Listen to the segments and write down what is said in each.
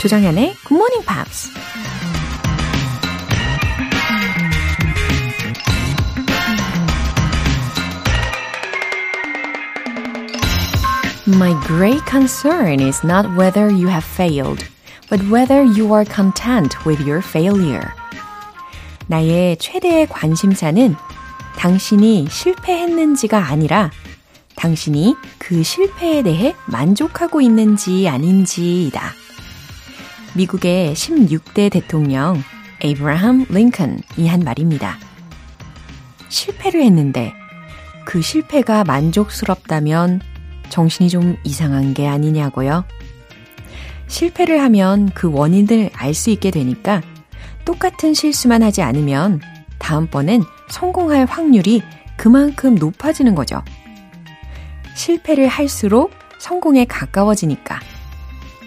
조정현의 Good Morning Pops. My great concern is not whether you have failed, but whether you are content with your failure. 나의 최대의 관심사는 당신이 실패했는지가 아니라 당신이 그 실패에 대해 만족하고 있는지 아닌지이다. 미국의 16대 대통령 에이브라함 링컨이 한 말입니다. 실패를 했는데 그 실패가 만족스럽다면 정신이 좀 이상한 게 아니냐고요? 실패를 하면 그 원인을 알 수 있게 되니까 똑같은 실수만 하지 않으면 다음번엔 성공할 확률이 그만큼 높아지는 거죠. 실패를 할수록 성공에 가까워지니까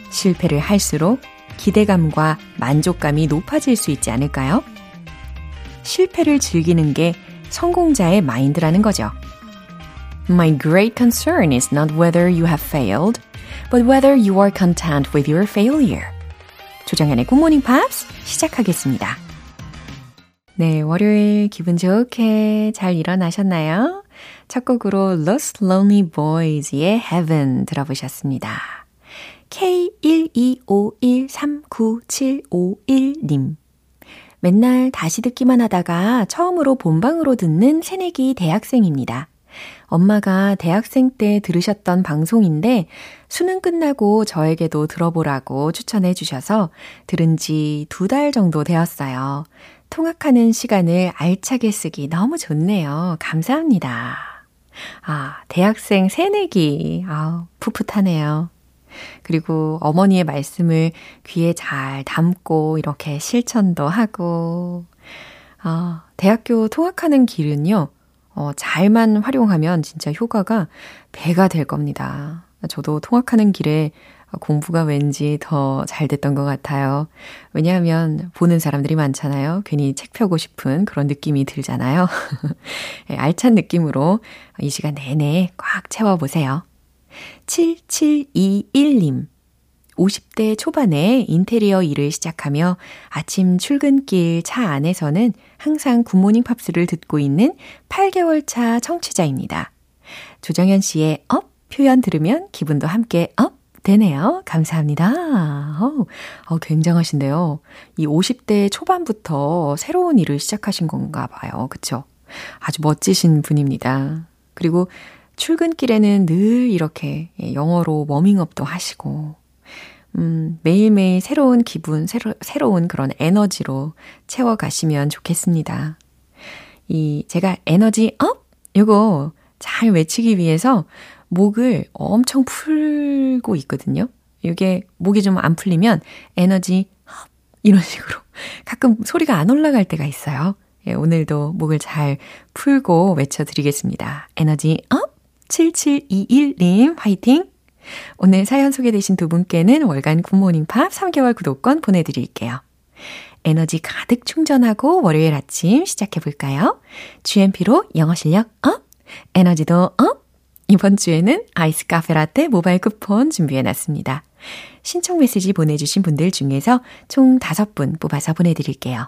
실패를 할수록 기대감과 만족감이 높아질 수 있지 않을까요? 실패를 즐기는 게 성공자의 마인드라는 거죠. My great concern is not whether you have failed, but whether you are content with your failure. 조정현의 Morning Pops 시작하겠습니다. 네, 월요일 기분 좋게 잘 일어나셨나요? 첫 곡으로 Lost Lonely Boys의 Heaven 들어보셨습니다. K125139751님. 맨날 다시 듣기만 하다가 처음으로 본방으로 듣는 새내기 대학생입니다. 엄마가 대학생 때 들으셨던 방송인데 수능 끝나고 저에게도 들어보라고 추천해 주셔서 들은 지 두 달 정도 되었어요. 통학하는 시간을 알차게 쓰기 너무 좋네요. 감사합니다. 아, 대학생 새내기. 아, 풋풋하네요. 그리고 어머니의 말씀을 귀에 잘 담고 이렇게 실천도 하고, 아, 대학교 통학하는 길은요, 어, 잘만 활용하면 진짜 효과가 배가 될 겁니다. 저도 통학하는 길에 공부가 왠지 더 잘 됐던 것 같아요. 왜냐하면 보는 사람들이 많잖아요. 괜히 책 펴고 싶은 그런 느낌이 들잖아요. 예, 알찬 느낌으로 이 시간 내내 꽉 채워보세요. 7721님. 50대 초반에 인테리어 일을 시작하며 아침 출근길 차 안에서는 항상 굿모닝 팝스를 듣고 있는 8개월 차 청취자입니다. 조정현 씨의 up 표현 들으면 기분도 함께 up 되네요. 감사합니다. 어, 어, 굉장하신데요. 이 50대 초반부터 새로운 일을 시작하신 건가 봐요. 그쵸? 아주 멋지신 분입니다. 그리고 출근길에는 늘 이렇게 영어로 워밍업도 하시고, 음, 매일매일 새로운 기분, 새로, 새로운 그런 에너지로 채워가시면 좋겠습니다. 이, 제가 에너지 up? 요거 잘 외치기 위해서 목을 엄청 풀고 있거든요. 이게 목이 좀 안 풀리면 에너지 up! 이런 식으로 가끔 소리가 안 올라갈 때가 있어요. 예, 오늘도 목을 잘 풀고 외쳐드리겠습니다. 에너지 up! 7721님 화이팅! 오늘 사연 소개되신 두 분께는 월간 굿모닝 팝스 3개월 구독권 보내드릴게요. 에너지 가득 충전하고 월요일 아침 시작해볼까요? GMP로 영어 실력 up! 에너지도 up! 이번 주에는 아이스 카페 라떼 모바일 쿠폰 준비해놨습니다. 신청 메시지 보내주신 분들 중에서 총 5분 뽑아서 보내드릴게요.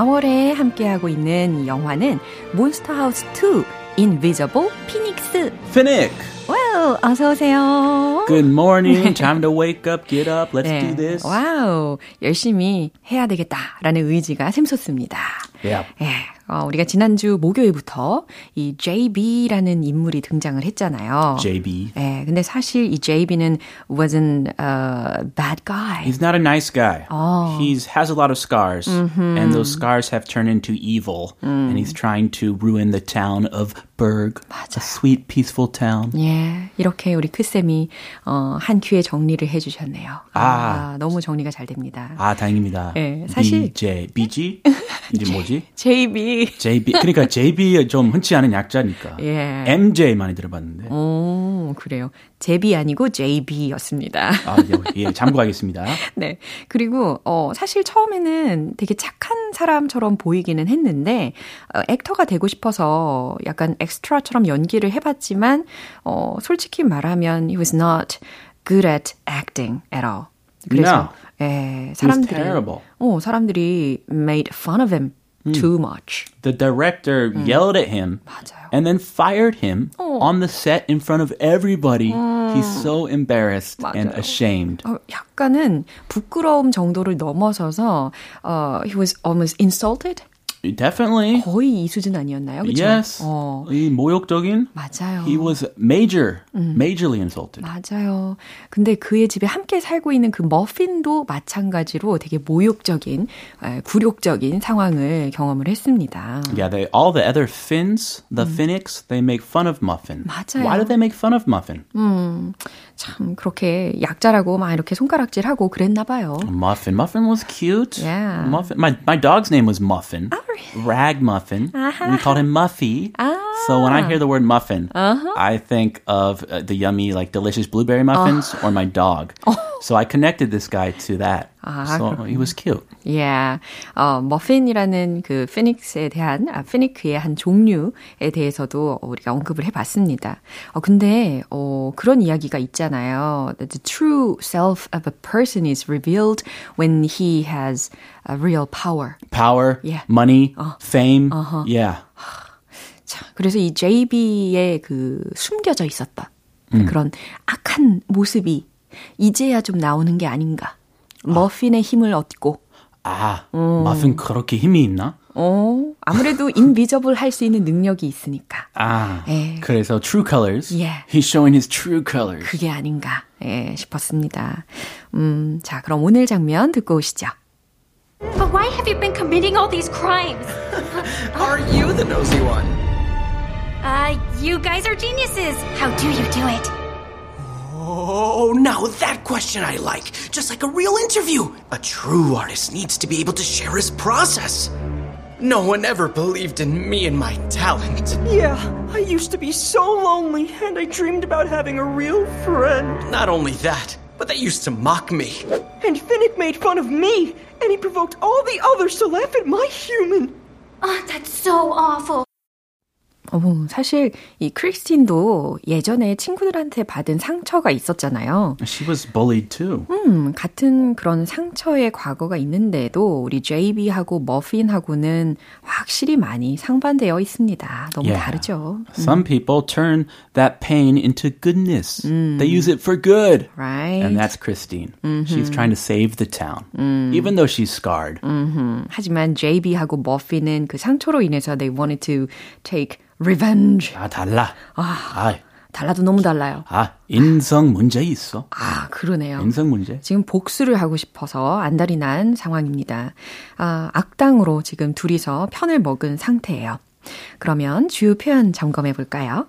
4월에 함께하고 있는 영화는 몬스터 하우스 2 Invisible Phoenix. Finnick. Well, 어서 오세요. Good morning. Time to wake up, get up. Let's 네. do this. 와우. 열심히 해야 되겠다라는 의지가 샘솟습니다. Yeah. 예. 어, 우리가 지난주 목요일부터 이 JB라는 인물이 등장을 했잖아요. JB. 네, 근데 사실 이 JB는 wasn't a bad guy. He's not a nice guy. Oh. He has a lot of scars, Mm-hmm. and those scars have turned into evil. Mm. And he's trying to ruin the town of Berg, a sweet, peaceful town. 예, 이렇게 우리 크쌤이 어, 한 큐에 정리를 해주셨네요. 아, 아. 너무 정리가 잘 됩니다. 아, 다행입니다. 예, 사실- BJ, BG? 이제 뭐지? JB. JB. 그러니까 JB 좀 흔치 않은 약자니까. 예. MJ 많이 들어봤는데. 오, 그래요. 제비 아니고 JB였습니다. 아, 예, 예, 참고하겠습니다. 네. 그리고, 어, 사실 처음에는 되게 착한 사람처럼 보이기는 했는데, 어, 액터가 되고 싶어서 약간 엑스트라처럼 연기를 해 봤지만, 어, 솔직히 말하면 he was not good at acting at all. 그래서, 예, 사람들이. 어, 사람들이 made fun of him too much. The director yelled at him 맞아요. and then fired him on the set in front of everybody. He's so embarrassed and 맞아요. ashamed. 어, 약간은 부끄러움 정도를 넘어서서 어, he was almost insulted. Definitely. 거의 이 수준 아니었나요? 그렇죠? Yes. 어, 이 모욕적인 맞아요. He was major, majorly insulted. 맞아요. 근데 그의 집에 함께 살고 있는 그 머핀도 마찬가지로 되게 모욕적인, 에, 굴욕적인 상황을 경험을 했습니다. Yeah, they all the other Finns, the Finnics, they make fun of Muffin. 맞아요. Why do they make fun of Muffin? 참 그렇게 약자라고 막 이렇게 손가락질하고 그랬나 봐요. Muffin. Muffin was cute. Yeah. Muffin. My my dog's name was Muffin. Rag Muffin. We called him Muffy. So when I hear the word muffin, I think of uh, the yummy, like delicious blueberry muffins or my dog. So I connected this guy to that. 아, so he was cute. Yeah. 어, 머핀이라는 그 피닉스에 대한, 아, 피니크의 한 종류에 대해서도 우리가 언급을 해 봤습니다. 어, 근데, 어, 그런 이야기가 있잖아요. The true self of a person is revealed when he has a real power. Power, Yeah. money, fame. Yeah. 자, 그래서 이 JB의 그 숨겨져 있었던 그런 악한 모습이 이제야 좀 나오는 게 아닌가. 머핀의 힘을 얻고, 아, muffin 그렇게 힘이 있나? 어, 아무래도 인비저블 할 수 있는 능력이 있으니까. 아, 에. 그래서 true colors. Yeah. He's showing his true colors. 그게 아닌가, 예, 싶었습니다. 음, 자, 그럼 오늘 장면 듣고 오시죠. But why have you been committing all these crimes? Are you the nosy one? Uh, you guys are geniuses. How do you do it? Oh, now that question I like. Just like a real interview. A true artist needs to be able to share his process. No one ever believed in me and my talent. Yeah, I used to be so lonely, and I dreamed about having a real friend. Not only that, but they used to mock me. And Finnick made fun of me, and he provoked all the others to laugh at my human. Oh, that's so awful. 어머, 사실 이 크리스틴도 예전에 친구들한테 받은 상처가 있었잖아요. She was bullied too. 음, 같은 그런 상처의 과거가 있는데도 우리 JB하고 머핀하고는 확실히 많이 상반되어 있습니다. 너무 Yeah. 다르죠. Some people turn that pain into goodness. They use it for good. Right. And that's Christine. She's trying to save the town, even though she's scarred. 하지만 JB하고 머핀은 그 상처로 인해서 they wanted to take revenge. 아 달라. 아, 달라도 너무 달라요. 아 인성 문제 있어. 아, 그러네요. 인성 문제. 지금 복수를 하고 싶어서 안달이 난 상황입니다. 아, 악당으로 지금 둘이서 편을 먹은 상태예요. 그러면 주요 표현 점검해 볼까요?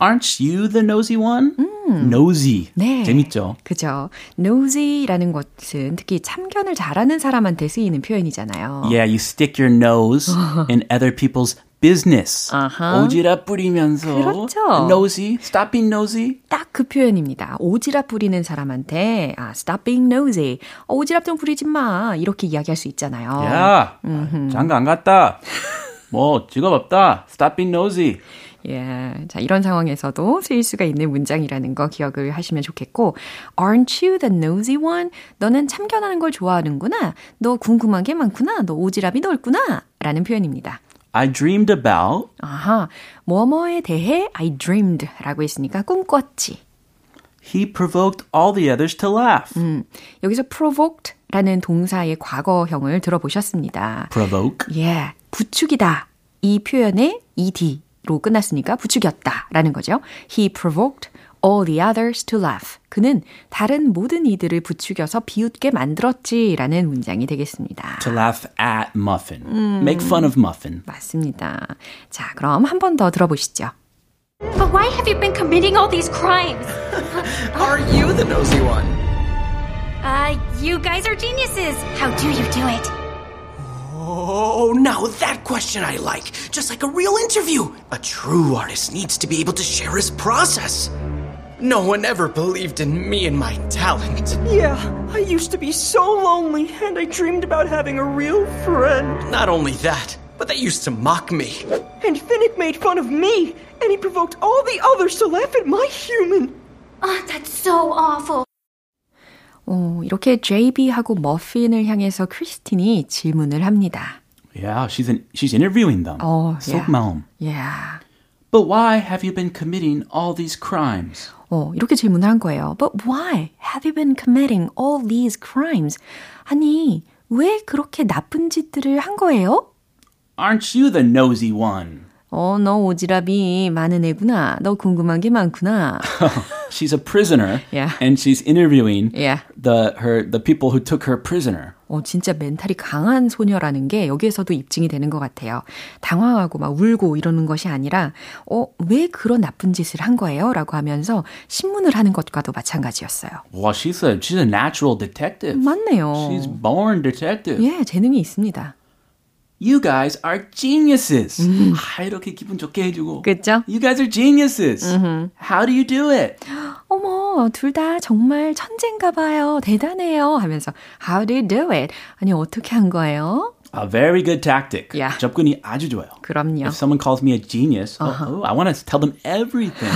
Aren't you the nosy one? Nosy. 네. 재밌죠? 그죠. nosy라는 것은 특히 참견을 잘하는 사람한테 쓰이는 표현이잖아요. Yeah, you stick your nose in other people's business. 아하. 오지랖 뿌리면서 그렇죠. nosy, stop being nosy. 딱 그 표현입니다. 오지랖 부리는 사람한테 아, stop being nosy. 어, 오지랖 좀 부리지 마. 이렇게 이야기할 수 있잖아요. 야, 장가 안 갔다. 뭐 직업 없다. Stop being nosy. 예. 자, 이런 상황에서도 쓰일 수가 있는 문장이라는 거 기억을 하시면 좋겠고, aren't you the nosy one? 너는 참견하는 걸 좋아하는구나. 너 궁금한 게 많구나. 너 오지랖이 넓구나. 라는 표현입니다. I dreamed about 아하, 뭐뭐에 대해 I dreamed 라고 했으니까 꿈꿨지. he provoked all the others to laugh. 여기서 provoked 라는 동사의 과거형을 들어보셨습니다. Provoke. 예, 부추기다 이 표현에 ed 로 끝났으니까 부추겼다라는 거죠. He provoked all the others to laugh. 그는 다른 모든 이들을 부추겨서 비웃게 만들었지라는 문장이 되겠습니다. To laugh at Muffin. 음, Make fun of Muffin. 맞습니다. 자, 그럼 한 번 더 들어보시죠. But why have you been committing all these crimes? are you the nosy one? Uh, you guys are geniuses. How do you do it? Oh, now that question I like. Just like a real interview. A true artist needs to be able to share his process. No one ever believed in me and my talent. Yeah, I used to be so lonely, and I dreamed about having a real friend. Not only that, but they used to mock me. And Finnick made fun of me, and he provoked all the others to laugh at my human. Oh, that's so awful. 어, 이렇게 JB하고 머핀을 향해서 크리스틴이 질문을 합니다. Yeah, she's in, she's interviewing them. Oh, 속마음. Yeah. yeah. But why have you been committing all these crimes? 어, 이렇게 질문을 한 거예요. But why have you been committing all these crimes? 아니, 왜 그렇게 나쁜 짓들을 한 거예요? Aren't you the nosy one? 어, 너 오지랖이 많은 애구나. 너 궁금한 게 많구나. she's a prisoner. Yeah. And she's interviewing yeah. the her the people who took her prisoner. 어, 진짜 멘탈이 강한 소녀라는 게 여기에서도 입증이 되는 것 같아요. 당황하고 막 울고 이러는 것이 아니라, 어, 왜 그런 나쁜 짓을 한 거예요? 라고 하면서 신문을 하는 것과도 마찬가지였어요. Well, she's a, she's a natural detective. 맞네요. She's born detective. 예, 재능이 있습니다. You guys are geniuses. 음. 아, 이렇게 기분 좋게 해주고. 그죠? You guys are geniuses. 음흠. How do you do it? 어머, 둘 다 정말 천재인가 봐요. 대단해요. 하면서 How do you do it? 아니, 어떻게 한 거예요? A very good tactic. Yeah. 접근이 아주 좋아요. 그럼요. If someone calls me a genius, uh-huh. oh, oh, I want to tell them everything.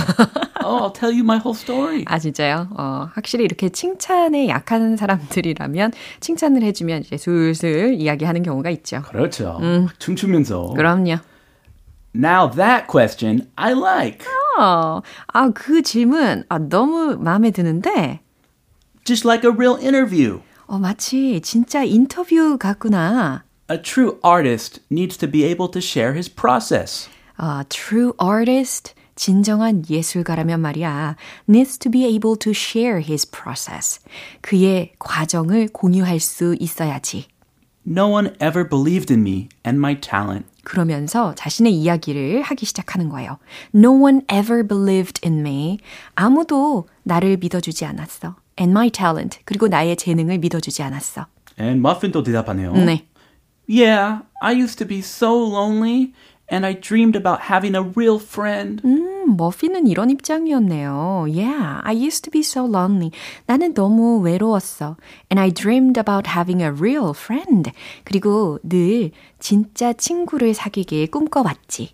oh, I'll tell you my whole story. 아, 진짜요? 어, 확실히 이렇게 칭찬에 약한 사람들이라면 칭찬을 해주면 이제 슬슬 이야기하는 경우가 있죠. 그렇죠. 음. 춤추면서. 그럼요. Now that question I like. 어, 아, 그 질문 아, 너무 마음에 드는데. Just like a real interview. 어, 마치 진짜 인터뷰 같구나. A true artist needs to be able to share his process. A true artist, 진정한 예술가라면 말이야, needs to be able to share his process. 그의 과정을 공유할 수 있어야지. No one ever believed in me and my talent. 그러면서 자신의 이야기를 하기 시작하는 거예요. No one ever believed in me. 아무도 나를 믿어주지 않았어. And my talent. 그리고 나의 재능을 믿어주지 않았어. And Muffin도 대답하네요. 네. Yeah, I used to be so lonely and I dreamed about having a real friend. 음, 머피는 이런 입장이었네요. Yeah, I used to be so lonely. 나는 너무 외로웠어. And I dreamed about having a real friend. 그리고 늘 진짜 친구를 사귀길 꿈꿔왔지.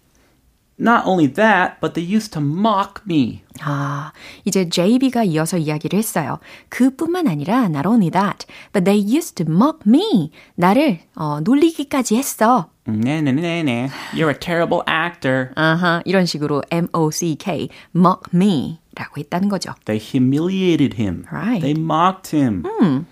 Not only that, but they used to mock me. 아, 이제 JB가 이어서 이야기를 했어요. 그뿐만 아니라 not only that, but they used to mock me. 나를 어, 놀리기까지 했어. 네네네네. You're a terrible actor. 아하, 이런 식으로 M-O-C-K, mock me 라고 했다는 거죠. They humiliated him. Right. They mocked him. 음.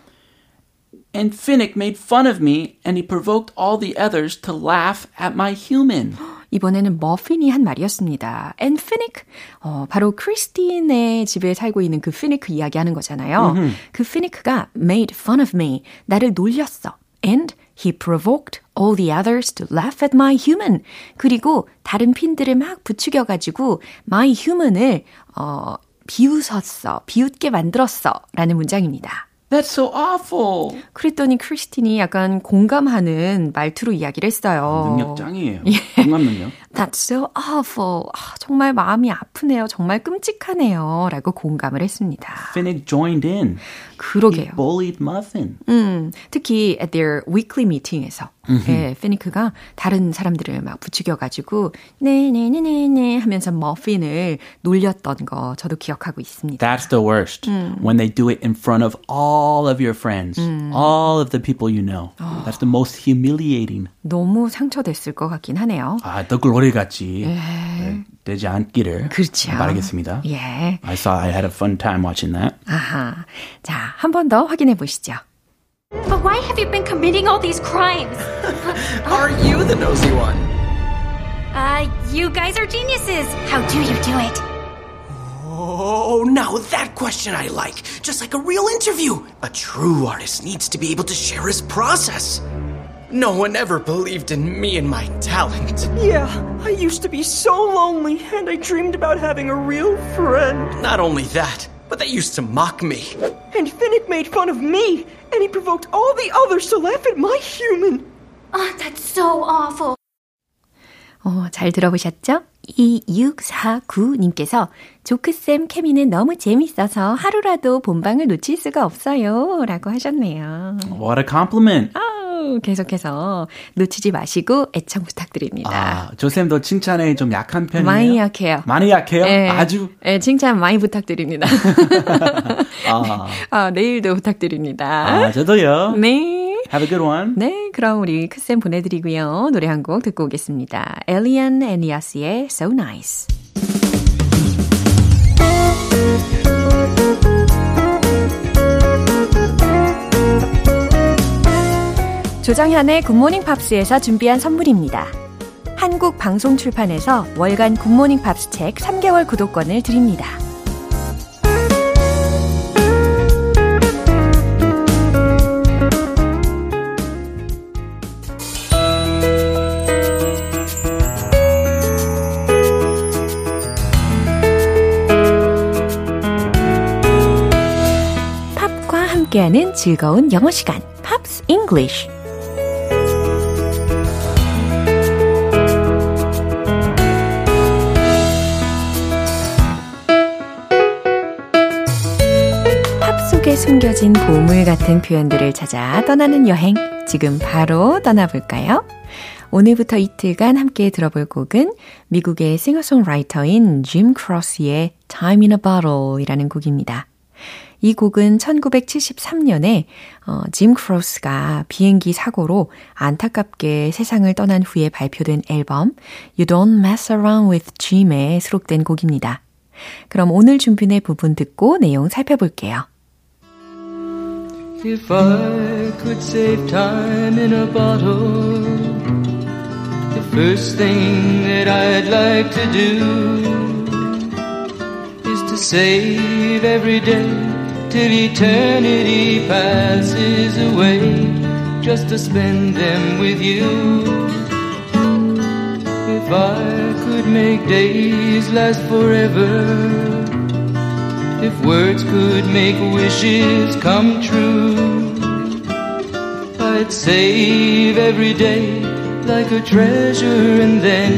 And Finnick made fun of me and he provoked all the others to laugh at my human. 이번에는 머핀이 한 말이었습니다. And Finnick, 어, 바로 크리스틴의 집에 살고 있는 그 피니크 이야기하는 거잖아요. 음흠. 그 피니크가 made fun of me, 나를 놀렸어. And he provoked all the others to laugh at my human. 그리고 다른 핀들을 막 부추겨가지고 my human을 어, 비웃었어, 비웃게 만들었어 라는 문장입니다. That's so awful. 그랬더니 크리스틴이 약간 공감하는 말투로 이야기를 했어요. 능력 짱이에요. 공감 능력. That's so awful. 아, 정말 마음이 아프네요. 정말 끔찍하네요. 라고 공감을 했습니다. Finnick joined in. 그러게요. He bullied Muffin. 음, 특히 at their weekly meeting에서 예, 피니크가 다른 사람들을 막 부추겨가지고 네네네네네 하면서 머핀을 놀렸던 거 저도 기억하고 있습니다. That's the worst. 음. When they do it in front of all of your friends, 음. all of the people you know. That's the most humiliating. 너무 상처됐을 것 같긴 하네요. 아, 더 글로리 같이 네, 되지 않기를 그렇죠. 바라겠습니다. 예. I saw I had a fun time watching that. 아하. 자, 한 번 더 확인해 보시죠. But why have you been committing all these crimes? Are you the nosy one? you guys are geniuses. How do you do it? Oh, now that question I like. Just like a real interview. A true artist needs to be able to share his process. No one ever believed in me and my talent. Yeah, I used to be so lonely, and I dreamed about having a real friend. Not only that, but they used to mock me. And Finnick made fun of me, and he provoked all the others to laugh at my human. Oh, that's so awful. 어, 잘 들어보셨죠? 2649님께서 조크쌤 케미는 너무 재밌어서 하루라도 본방을 놓칠 수가 없어요. 라고 하셨네요. What a compliment. 아우, 계속해서 놓치지 마시고 애청 부탁드립니다. 아, 조쌤도 칭찬에 좀 약한 편이에요? 많이 약해요. 많이 약해요? 네, 아주? 네, 칭찬 많이 부탁드립니다. 아. 아, 내일도 부탁드립니다. 아, 저도요. 네. Have a good one. 네, 그럼 우리 크쌤 보내드리고요. 노래 한 곡 듣고 오겠습니다. 엘리안 애니아스의 So Nice. 조정현의 굿모닝 팝스에서 준비한 선물입니다. 한국 방송 출판에서 월간 굿모닝 팝스 책 3개월 구독권을 드립니다. 함께하는 즐거운 영어 시간, English. 팝 속에 숨겨진 보물 같은 표현들을 찾아 떠나는 여행. 지금 바로 떠나볼까요? 오늘부터 이틀간 함께 들어볼 곡은 미국의 싱어송라이터인 짐 크로치의 Time in a Bottle 이라는 곡입니다. 이 곡은 1973년에 어, 짐 크로스가 비행기 사고로 안타깝게 세상을 떠난 후에 발표된 앨범 You Don't Mess Around with Jim에 수록된 곡입니다. 그럼 오늘 준비된 부분 듣고 내용 살펴볼게요. If I could save time in a bottle, the first thing that I'd like to do is to save every day till eternity passes away, just to spend them with you. If I could make days last forever. If words could make wishes come true, I'd save every day like a treasure and then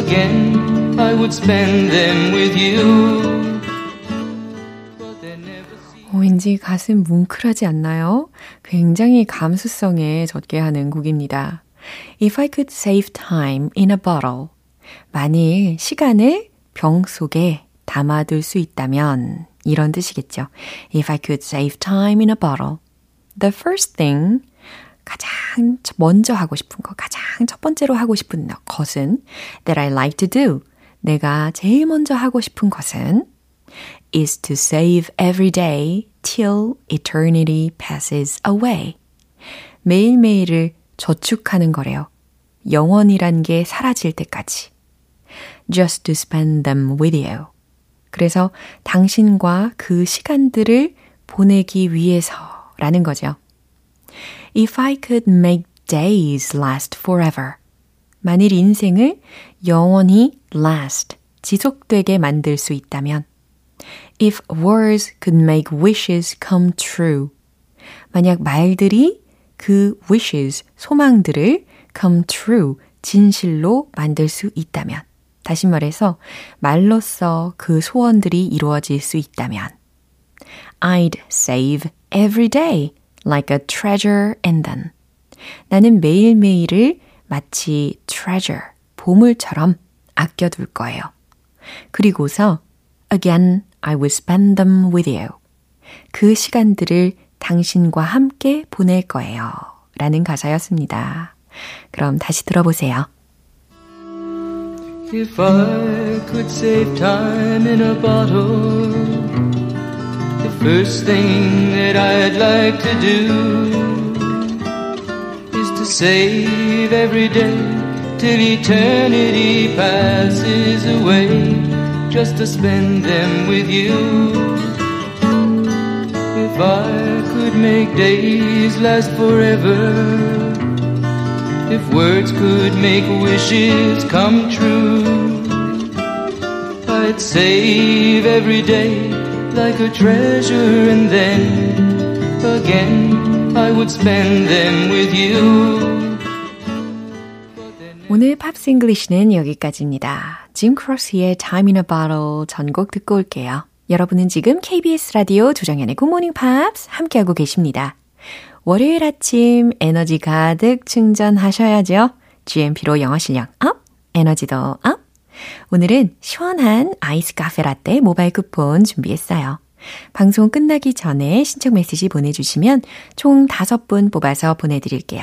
again I would spend them with you. 왠지 가슴 뭉클하지 않나요? 굉장히 감수성에 젖게 하는 곡입니다. If I could save time in a bottle. 만일 시간을 병 속에 담아둘 수 있다면 이런 뜻이겠죠. If I could save time in a bottle. The first thing 가장 먼저 하고 싶은 거, 가장 첫 번째로 하고 싶은 것은 that I like to do. 내가 제일 먼저 하고 싶은 것은 is to save every day till eternity passes away. 매일매일을 저축하는 거래요. 영원이란 게 사라질 때까지. Just to spend them with you. 그래서 당신과 그 시간들을 보내기 위해서라는 거죠. If I could make days last forever. 만일 인생을 영원히 last, 지속되게 만들 수 있다면. If words could make wishes come true. 만약 말들이 그 wishes, 소망들을 come true, 진실로 만들 수 있다면. 다시 말해서 말로써 그 소원들이 이루어질 수 있다면 I'd save every day like a treasure and then 나는 매일매일을 마치 treasure, 보물처럼 아껴둘 거예요. 그리고서 again I will spend them with you. 그 시간들을 당신과 함께 보낼 거예요. 라는 가사였습니다. 그럼 다시 들어보세요. If I could save time in a bottle, the first thing that I'd like to do is to save every day till eternity passes away just to spend them with you. If I could make days last forever, if words could make wishes come true, I'd save every day like a treasure and then again I would spend them with you. 오늘 팝스 잉글리시는 여기까지입니다. 짐 크로스의 Time in a Bottle 전곡 듣고 올게요. 여러분은 지금 KBS 라디오 조정현의 굿모닝 팝스 함께하고 계십니다. 월요일 아침 에너지 가득 충전하셔야죠. GMP로 영어 실력 up, 에너지도 up. 오늘은 시원한 아이스 카페 라떼 모바일 쿠폰 준비했어요. 방송 끝나기 전에 신청 메시지 보내주시면 총 5분 뽑아서 보내드릴게요.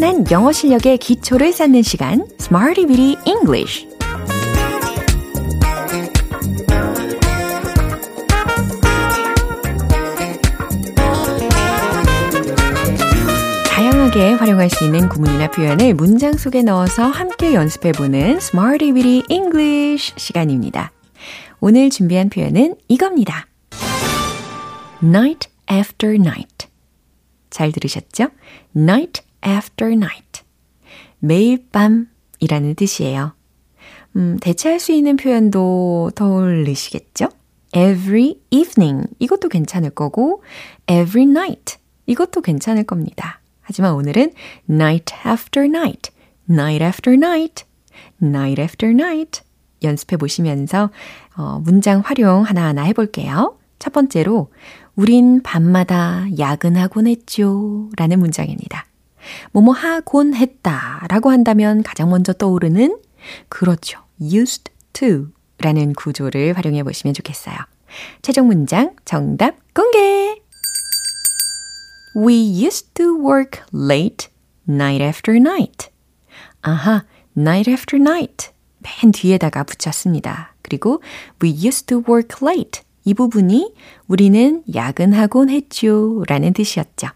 탄탄한 영어 실력의 기초를 쌓는 시간 Smarty Witty English 다양하게 활용할 수 있는 구문이나 표현을 문장 속에 넣어서 함께 연습해보는 Smarty Weedy English 시간입니다. 오늘 준비한 표현은 이겁니다. Night after night. 잘 들으셨죠? Night after night. 매일 밤이라는 뜻이에요. 음, 대체할 수 있는 표현도 떠올리시겠죠? every evening. 이것도 괜찮을 거고, every night. 이것도 괜찮을 겁니다. 하지만 오늘은 night after night, night after night, night after night. 연습해 보시면서, 어, 문장 활용 하나하나 해볼게요. 첫 번째로, 우린 밤마다 야근하곤 했죠. 라는 문장입니다. 뭐뭐 하곤 했다 라고 한다면 가장 먼저 떠오르는 그렇죠. used to 라는 구조를 활용해 보시면 좋겠어요. 최종 문장 정답 공개! We used to work late night after night. 아하, night after night. 맨 뒤에다가 붙였습니다. 그리고 we used to work late. 이 부분이 우리는 야근하곤 했죠. 라는 뜻이었죠.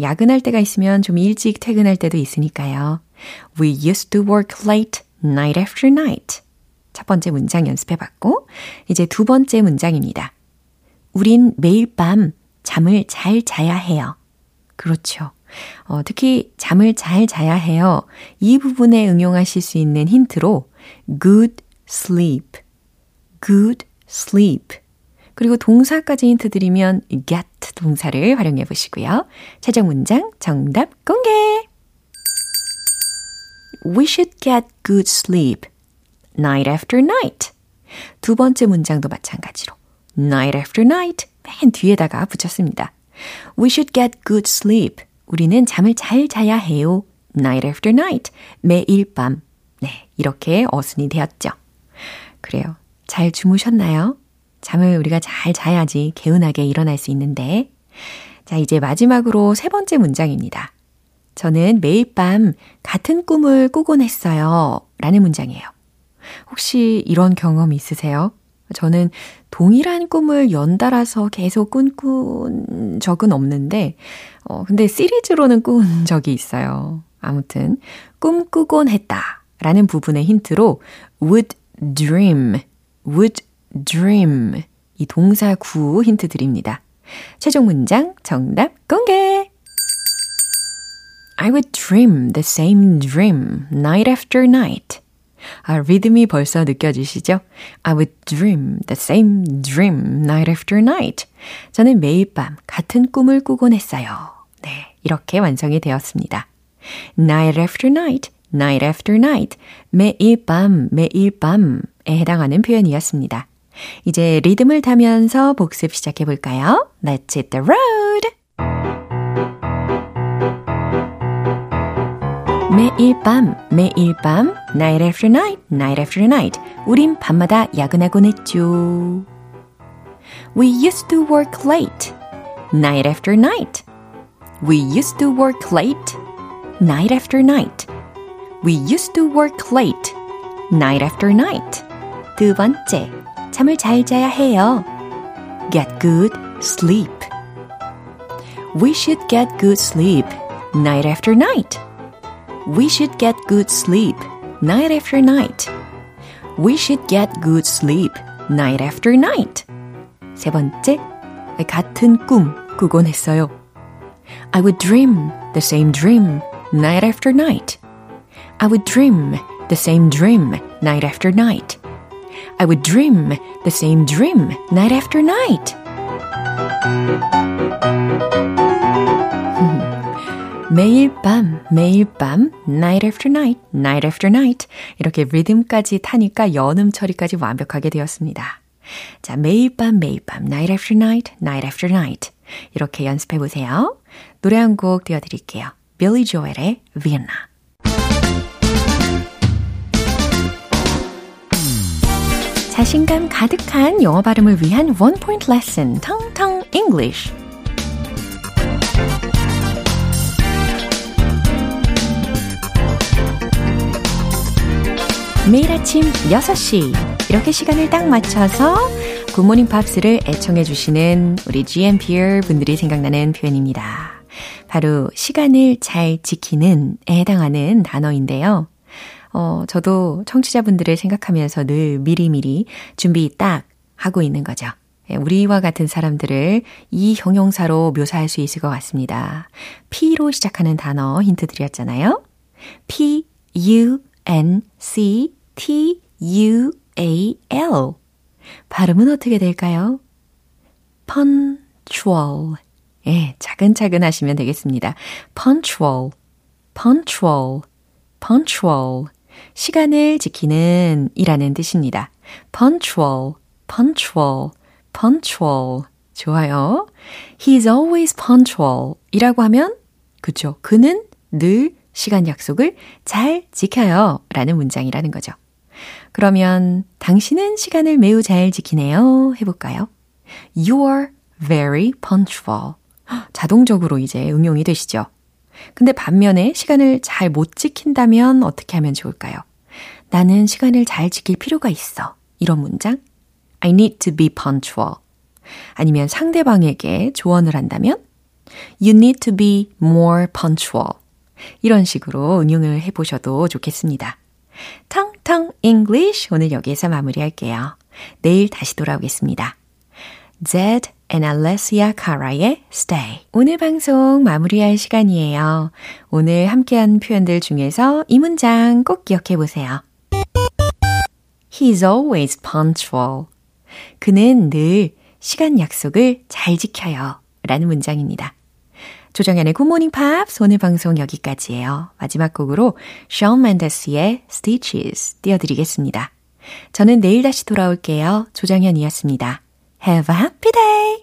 야근할 때가 있으면 좀 일찍 퇴근할 때도 있으니까요. We used to work late night after night. 첫 번째 문장 연습해 봤고, 이제 두 번째 문장입니다. 우린 매일 밤 잠을 잘 자야 해요. 그렇죠. 어, 특히 잠을 잘 자야 해요. 이 부분에 응용하실 수 있는 힌트로 good sleep, good sleep 그리고 동사까지 힌트 드리면 get 동사를 활용해 보시고요. 최종 문장 정답 공개! We should get good sleep night after night. 두 번째 문장도 마찬가지로 night after night 맨 뒤에다가 붙였습니다. We should get good sleep. 우리는 잠을 잘 자야 해요. night after night. 매일 밤. 네, 이렇게 어순이 되었죠. 그래요. 잘 주무셨나요? 잠을 우리가 잘 자야지 개운하게 일어날 수 있는데. 자, 이제 마지막으로 세 번째 문장입니다. 저는 매일 밤 같은 꿈을 꾸곤 했어요. 라는 문장이에요. 혹시 이런 경험 있으세요? 저는 동일한 꿈을 연달아서 계속 꿈꾼 적은 없는데, 어, 근데 시리즈로는 꾼 적이 있어요. 아무튼, 꿈꾸곤 했다. 라는 부분의 힌트로 would dream, would dream. 이 동사 구 힌트 드립니다. 최종 문장 정답 공개! I would dream the same dream night after night. 아, 리듬이 벌써 느껴지시죠? I would dream the same dream night after night. 저는 매일 밤 같은 꿈을 꾸곤 했어요. 네, 이렇게 완성이 되었습니다. night after night, night after night. 매일 밤, 매일 밤에 해당하는 표현이었습니다. 이제 리듬을 타면서 복습 시작해 볼까요? Let's hit the road! 매일 밤, 매일 밤, night after night, night after night. 우린 밤마다 야근하곤 했죠. We used to work late, night after night. We used to work late, night after night. We used to work late, night after night. 두 번째, 잠을 잘 자야 해요. Get good sleep. We should get good sleep, night after night. We should get good sleep night after night. We should get good sleep night after night. 세 번째, 같은 꿈 꾸곤 했어요. I would dream the same dream night after night. I would dream the same dream night after night. I would dream the same dream night after night. 매일 밤, 매일 밤, night after night, night after night. 이렇게 리듬까지 타니까 연음 처리까지 완벽하게 되었습니다. 자, 매일 밤, 매일 밤, night after night, night after night. 이렇게 연습해 보세요. 노래 한 곡 띄워드릴게요. 빌리 조엘의 Vienna. 자신감 가득한 영어 발음을 위한 원 포인트 레슨, 텅텅 English. 매일 아침 6시 이렇게 시간을 딱 맞춰서 굿모닝 팝스를 애청해 주시는 우리 GMPR 분들이 생각나는 표현입니다. 바로 시간을 잘 지키는 에 해당하는 단어인데요. 어, 저도 청취자분들을 생각하면서 늘 미리미리 준비 딱 하고 있는 거죠. 예, 우리와 같은 사람들을 이 형용사로 묘사할 수 있을 것 같습니다. P로 시작하는 단어 힌트 드렸잖아요. P, U, N, C, T, U, A, L. 발음은 어떻게 될까요? punctual. 예, 차근차근 하시면 되겠습니다. punctual, punctual, punctual. 시간을 지키는 이라는 뜻입니다. punctual, punctual, punctual. 좋아요. He's always punctual 이라고 하면, 그쵸. 그는 늘 시간 약속을 잘 지켜요. 라는 문장이라는 거죠. 그러면 당신은 시간을 매우 잘 지키네요. 해볼까요? You're very punctual. 자동적으로 이제 응용이 되시죠. 근데 반면에 시간을 잘 못 지킨다면 어떻게 하면 좋을까요? 나는 시간을 잘 지킬 필요가 있어. 이런 문장. I need to be punctual. 아니면 상대방에게 조언을 한다면 You need to be more punctual. 이런 식으로 응용을 해보셔도 좋겠습니다. 텅텅 English 오늘 여기에서 마무리할게요. 내일 다시 돌아오겠습니다. Zed and Alessia Cara의 Stay. 오늘 방송 마무리할 시간이에요. 오늘 함께한 표현들 중에서 이 문장 꼭 기억해 보세요. He's always punctual. 그는 늘 시간 약속을 잘 지켜요. 라는 문장입니다. 조정현의 굿모닝 팝스 오늘 방송 여기까지예요. 마지막 곡으로 션 맨데스의 Stitches 띄워드리겠습니다. 저는 내일 다시 돌아올게요. 조정현이었습니다. Have a happy day!